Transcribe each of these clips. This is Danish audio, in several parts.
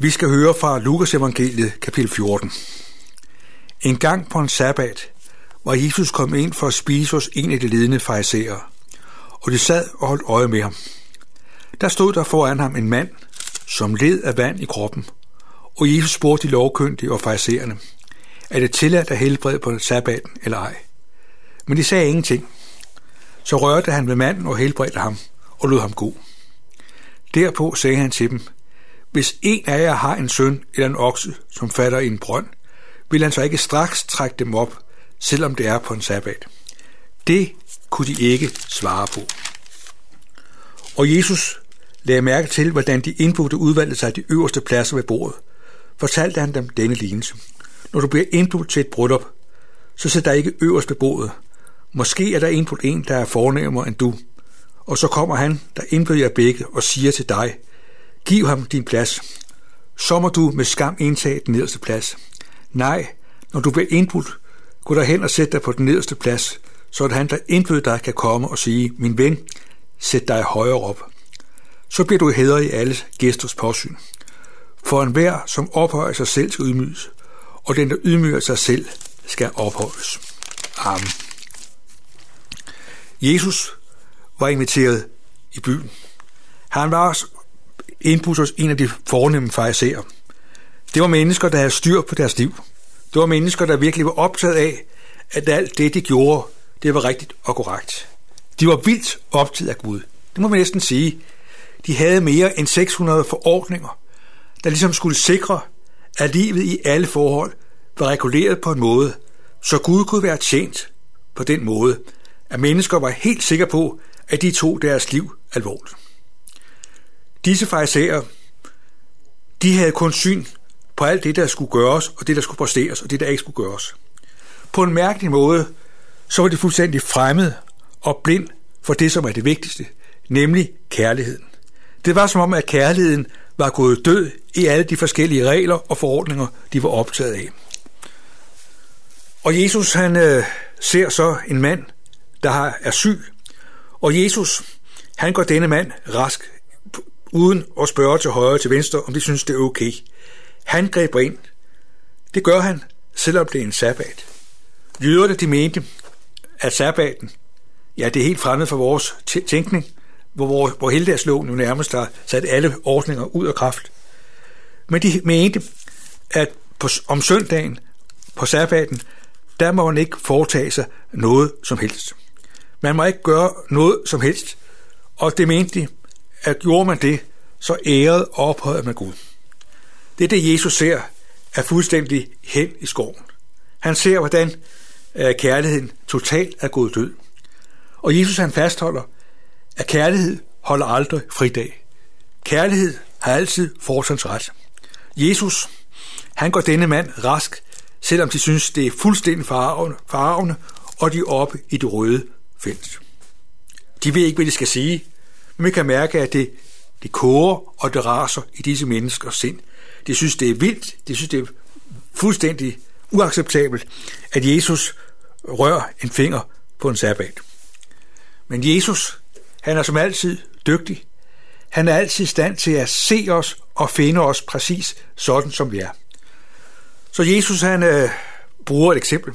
Vi skal høre fra Lukas evangeliet kapitel 14. En gang på en sabbat var Jesus kommet ind for at spise hos en af de ledende farisæere, og de sad og holdt øje med ham. Der stod der foran ham en mand, som led af vand i kroppen, og Jesus spurgte de lovkyndige og farisæerne, er det tilladt at helbrede på sabbaten eller ej? Men de sagde ingenting. Så rørte han ved manden og helbredte ham og lod ham gå. Derpå sagde han til dem, hvis en af jer har en søn eller en okse, som fatter i en brønd, vil han så ikke straks trække dem op, selvom det er på en sabbat. Det kunne de ikke svare på. Og Jesus lagde mærke til, hvordan de indbudte udvalgte sig de øverste pladser ved bordet. Fortalte han dem denne lignelse. Når du bliver indbudt til et bryllup, så sæt dig ikke øverst ved bordet. Måske er der indbudt en, der er fornemmere end du. Og så kommer han, der indbyder jer begge, og siger til dig, Giv ham din plads. Så må du med skam indtage den nederste plads. Nej, når du bliver indbudt, gå der hen og sæt dig på den nederste plads, så at han, der indbød dig, kan komme og sige, min ven, sæt dig højere op. Så bliver du hædret i alles gæsters påsyn. For enhver, som ophøjer sig selv, skal ydmyges, og den, der ydmyger sig selv, skal ophøjes. Amen. Jesus var inviteret i byen. Han var også indbudt hos en af de fornemme fariserer. Det var mennesker, der havde styr på deres liv. Det var mennesker, der virkelig var optaget af, at alt det, de gjorde, det var rigtigt og korrekt. De var vildt optaget af Gud. Det må man næsten sige. De havde mere end 600 forordninger, der ligesom skulle sikre, at livet i alle forhold var reguleret på en måde, så Gud kunne være tjent på den måde, at mennesker var helt sikre på, at de tog deres liv alvorligt. Disse farisæer, de havde kun syn på alt det, der skulle gøres, og det, der skulle præsteres, og det, der ikke skulle gøres. På en mærkelig måde, så var de fuldstændig fremmed og blind for det, som er det vigtigste, nemlig kærligheden. Det var som om, at kærligheden var gået død i alle de forskellige regler og forordninger, de var optaget af. Og Jesus, han øh, ser så en mand, der er syg, og Jesus, han går denne mand rask uden at spørge til højre og til venstre, om de synes, det er okay. Han griber ind. Det gør han, selvom det er en sabbat. Jøderne, de mente, at sabbaten, ja, det er helt fremmed for vores tænkning, hvor, hvor, hvor heldagsloven nu nærmest har sat alle ordninger ud af kraft. Men de mente, at på, om søndagen, på sabbaten, der må man ikke foretage sig noget som helst. Man må ikke gøre noget som helst, og det mente de, at gjorde man det, så ærede og ophøjede man Gud. Det er det, Jesus ser, er fuldstændig hen i skoven. Han ser, hvordan øh, kærligheden totalt er gået død. Og Jesus han fastholder, at kærlighed holder aldrig fridag. Kærlighed har altid ret. Jesus, han går denne mand rask, selvom de synes, det er fuldstændig farvende, og de er oppe i det røde felt. De ved ikke, hvad de skal sige, men vi kan mærke, at det, det koger og det raser i disse menneskers sind. De synes, det er vildt. De synes, det er fuldstændig uacceptabelt, at Jesus rører en finger på en sabbat. Men Jesus, han er som altid dygtig. Han er altid i stand til at se os og finde os præcis sådan, som vi er. Så Jesus, han øh, bruger et eksempel.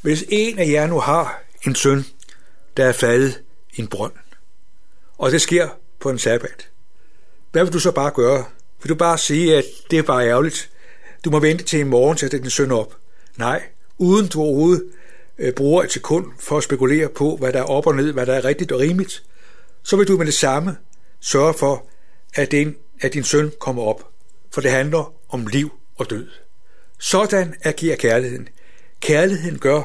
Hvis en af jer nu har en søn, der er faldet i en brønd, og det sker på en sabbat. Hvad vil du så bare gøre? Vil du bare sige, at det er bare ærgerligt? Du må vente til i morgen til at den søn op. Nej, uden du overhovedet øh, bruger et sekund for at spekulere på, hvad der er op og ned, hvad der er rigtigt og rimeligt, så vil du med det samme sørge for, at, din, at din søn kommer op. For det handler om liv og død. Sådan agerer kærligheden. Kærligheden gør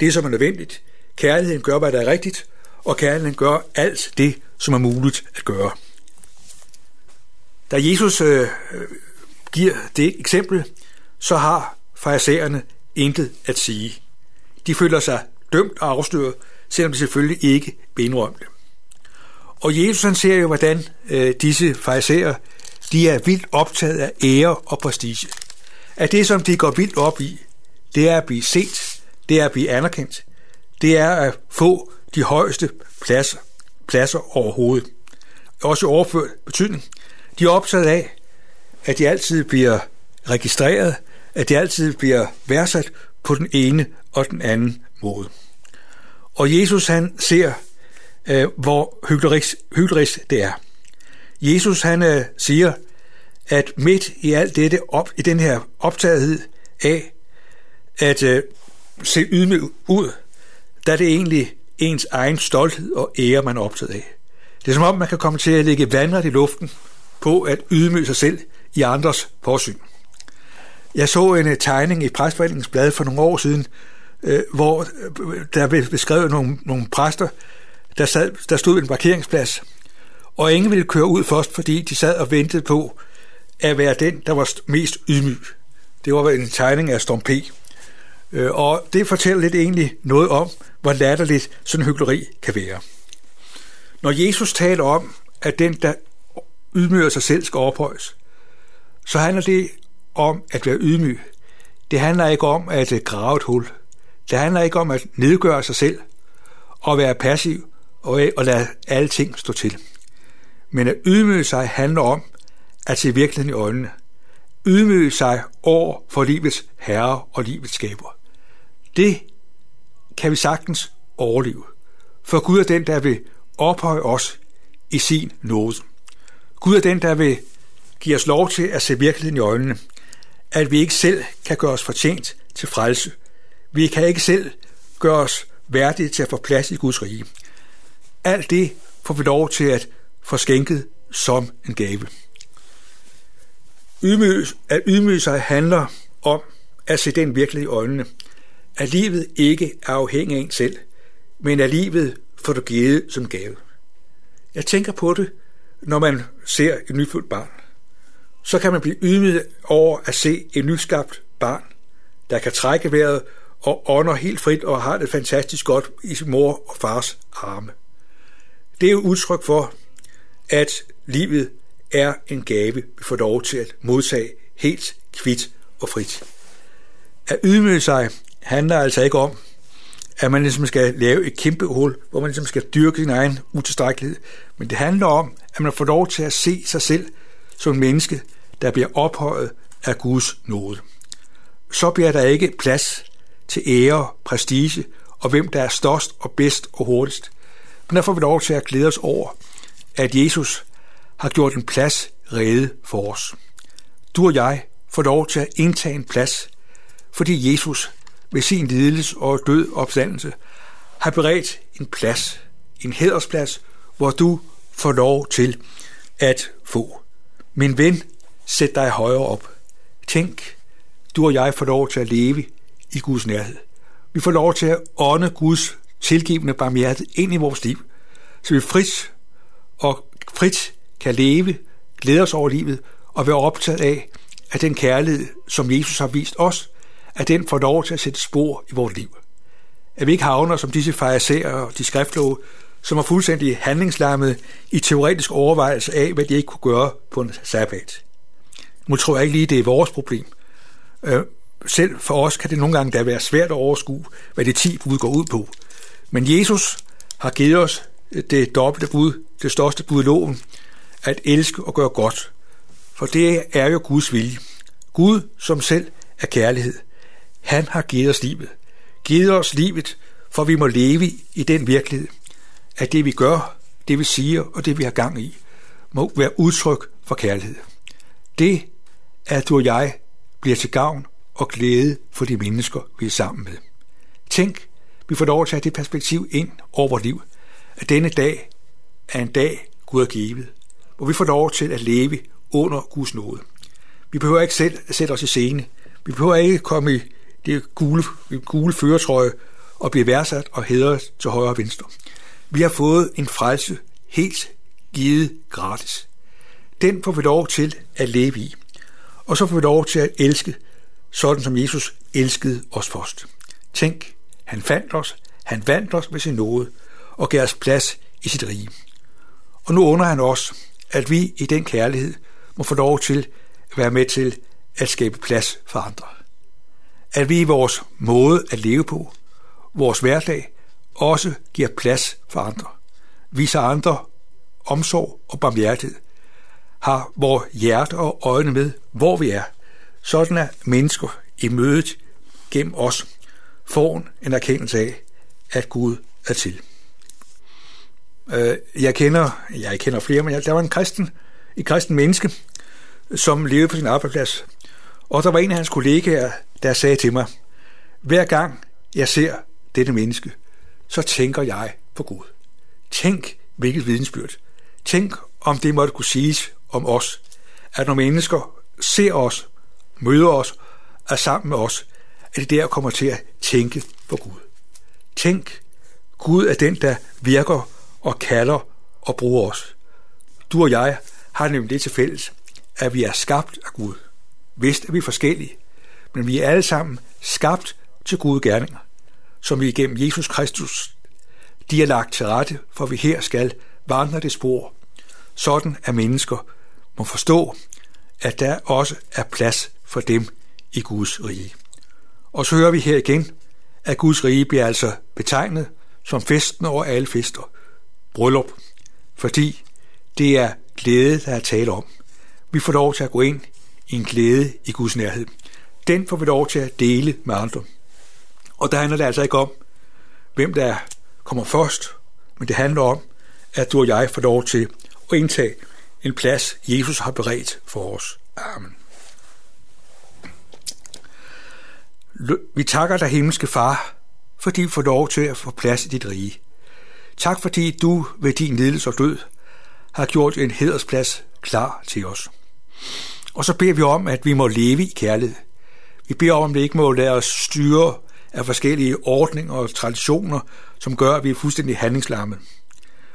det, som er nødvendigt. Kærligheden gør, hvad der er rigtigt, og kærligheden gør alt det, som er muligt at gøre. Da Jesus øh, giver det eksempel, så har farisæerne intet at sige. De føler sig dømt og afsløret, selvom de selvfølgelig ikke vil indrømme det. Og Jesus han ser jo, hvordan øh, disse farisæer, de er vildt optaget af ære og prestige. At det, som de går vildt op i, det er at blive set, det er at blive anerkendt, det er at få de højeste pladser, pladser overhovedet. Også overført betydning. De er optaget af, at de altid bliver registreret, at de altid bliver værdsat på den ene og den anden måde. Og Jesus han ser, øh, hvor hyggeligt det er. Jesus han øh, siger, at midt i alt dette, op, i den her optagethed af at øh, se ydmyg ud, der er det egentlig ens egen stolthed og ære, man er optaget af. Det er som om, man kan komme til at lægge vandret i luften på at ydmyge sig selv i andres forsyn. Jeg så en øh, tegning i Præstforeningens blad for nogle år siden, øh, hvor øh, der blev beskrevet nogle, nogle præster, der, sad, der stod ved en parkeringsplads, og ingen ville køre ud først, fordi de sad og ventede på at være den, der var mest ydmyg. Det var en tegning af Storm P. Øh, og det fortæller lidt egentlig noget om, hvor latterligt sådan hyggeleri kan være. Når Jesus taler om, at den, der ydmyger sig selv, skal ophøjes, så handler det om at være ydmyg. Det handler ikke om at øh, grave et hul. Det handler ikke om at nedgøre sig selv og være passiv og, øh, og lade alle ting stå til. Men at ydmyge sig handler om at se virkeligheden i øjnene. Ydmyge sig over for livets herre og livets skaber. Det kan vi sagtens overleve. For Gud er den, der vil ophøje os i sin nåde. Gud er den, der vil give os lov til at se virkeligheden i øjnene, at vi ikke selv kan gøre os fortjent til frelse. Vi kan ikke selv gøre os værdige til at få plads i Guds rige. Alt det får vi lov til at få skænket som en gave. Ydmyge, at ydmyge sig handler om at se den virkelige i øjnene, at livet ikke er afhængig af en selv, men at livet får du givet som gave. Jeg tænker på det, når man ser et nyfødt barn. Så kan man blive ydmyget over at se et nyskabt barn, der kan trække vejret og ånder helt frit og har det fantastisk godt i sin mor og fars arme. Det er jo udtryk for, at livet er en gave, vi får lov til at modtage helt kvidt og frit. At ydmyge sig handler altså ikke om, at man ligesom skal lave et kæmpe hul, hvor man ligesom skal dyrke sin egen utilstrækkelighed. Men det handler om, at man får lov til at se sig selv som en menneske, der bliver ophøjet af Guds nåde. Så bliver der ikke plads til ære, prestige og hvem der er størst og bedst og hurtigst. Men der får vi lov til at glæde os over, at Jesus har gjort en plads rede for os. Du og jeg får lov til at indtage en plads, fordi Jesus ved sin lidelse og død opstandelse har beredt en plads, en hædersplads, hvor du får lov til at få. Min ven, sæt dig højere op. Tænk, du og jeg får lov til at leve i Guds nærhed. Vi får lov til at ånde Guds tilgivende barmhjertighed ind i vores liv, så vi frit og frit kan leve, glæde os over livet og være optaget af, at den kærlighed, som Jesus har vist os, at den får lov til at sætte spor i vores liv. At vi ikke havner som disse fariserer og de skriftlove, som er fuldstændig handlingslammet i teoretisk overvejelse af, hvad de ikke kunne gøre på en sabbat. Nu tror jeg ikke lige, det er vores problem. Øh, selv for os kan det nogle gange da være svært at overskue, hvad det ti bud går ud på. Men Jesus har givet os øh, det dobbelte bud, det største bud i loven, at elske og gøre godt. For det er jo Guds vilje. Gud, som selv er kærlighed, han har givet os livet. Givet os livet, for vi må leve i den virkelighed, at det vi gør, det vi siger og det vi har gang i, må være udtryk for kærlighed. Det, at du og jeg bliver til gavn og glæde for de mennesker, vi er sammen med. Tænk, vi får lov at tage det perspektiv ind over vores liv, at denne dag er en dag, Gud har givet, hvor vi får lov til at leve under Guds nåde. Vi behøver ikke selv at sætte os i scene. Vi behøver ikke komme i det gule, gule føretrøje og blive værdsat og hedret til højre og venstre. Vi har fået en frelse helt givet gratis. Den får vi lov til at leve i. Og så får vi lov til at elske, sådan som Jesus elskede os først. Tænk, han fandt os, han vandt os med sin nåde og gav os plads i sit rige. Og nu under han os, at vi i den kærlighed må få lov til at være med til at skabe plads for andre at vi i vores måde at leve på, vores hverdag, også giver plads for andre, viser andre omsorg og barmhjertighed, har vores hjerte og øjne med, hvor vi er. Sådan er mennesker i mødet gennem os får en erkendelse af, at Gud er til. Øh, jeg kender, jeg kender flere, men der var en kristen, et kristen menneske, som levede på sin arbejdsplads. Og der var en af hans kollegaer, der sagde til mig, hver gang jeg ser dette menneske, så tænker jeg på Gud. Tænk, hvilket vidensbyrd. Tænk, om det måtte kunne siges om os, at når mennesker ser os, møder os, er sammen med os, at det der kommer til at tænke på Gud. Tænk, Gud er den, der virker og kalder og bruger os. Du og jeg har nemlig det til fælles, at vi er skabt af Gud. Vist er vi forskellige, men vi er alle sammen skabt til gode gerninger, som vi igennem Jesus Kristus, de er lagt til rette, for vi her skal vandre det spor, sådan at mennesker må forstå, at der også er plads for dem i Guds rige. Og så hører vi her igen, at Guds rige bliver altså betegnet som festen over alle fester, bryllup, fordi det er glæde, der er tale om. Vi får lov til at gå ind i en glæde i Guds nærhed. Den får vi lov til at dele med andre. Og der handler det altså ikke om, hvem der kommer først, men det handler om, at du og jeg får lov til at indtage en plads, Jesus har beredt for os. Amen. Vi takker dig, himmelske far, fordi vi får lov til at få plads i dit rige. Tak fordi du ved din lidelse og død har gjort en hedersplads klar til os. Og så beder vi om, at vi må leve i kærlighed. Vi beder om, at vi ikke må lade os styre af forskellige ordninger og traditioner, som gør, at vi er fuldstændig handlingslamme.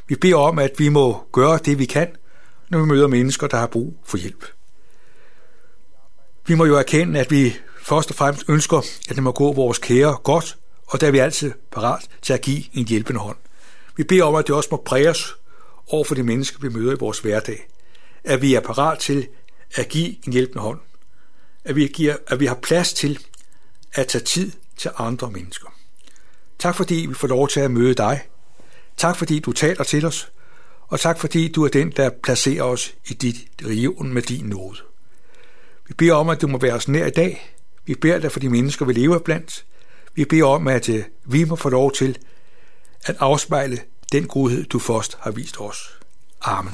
Vi beder om, at vi må gøre det, vi kan, når vi møder mennesker, der har brug for hjælp. Vi må jo erkende, at vi først og fremmest ønsker, at det må gå vores kære godt, og der er vi altid parat til at give en hjælpende hånd. Vi beder om, at det også må præge os over for de mennesker, vi møder i vores hverdag. At vi er parat til at give en hjælpende hånd. At vi, giver, at vi har plads til at tage tid til andre mennesker. Tak fordi vi får lov til at møde dig. Tak fordi du taler til os. Og tak fordi du er den, der placerer os i dit region med din nåde. Vi beder om, at du må være os nær i dag. Vi beder dig for de mennesker, vi lever blandt. Vi beder om, at øh, vi må få lov til at afspejle den godhed, du først har vist os. Amen.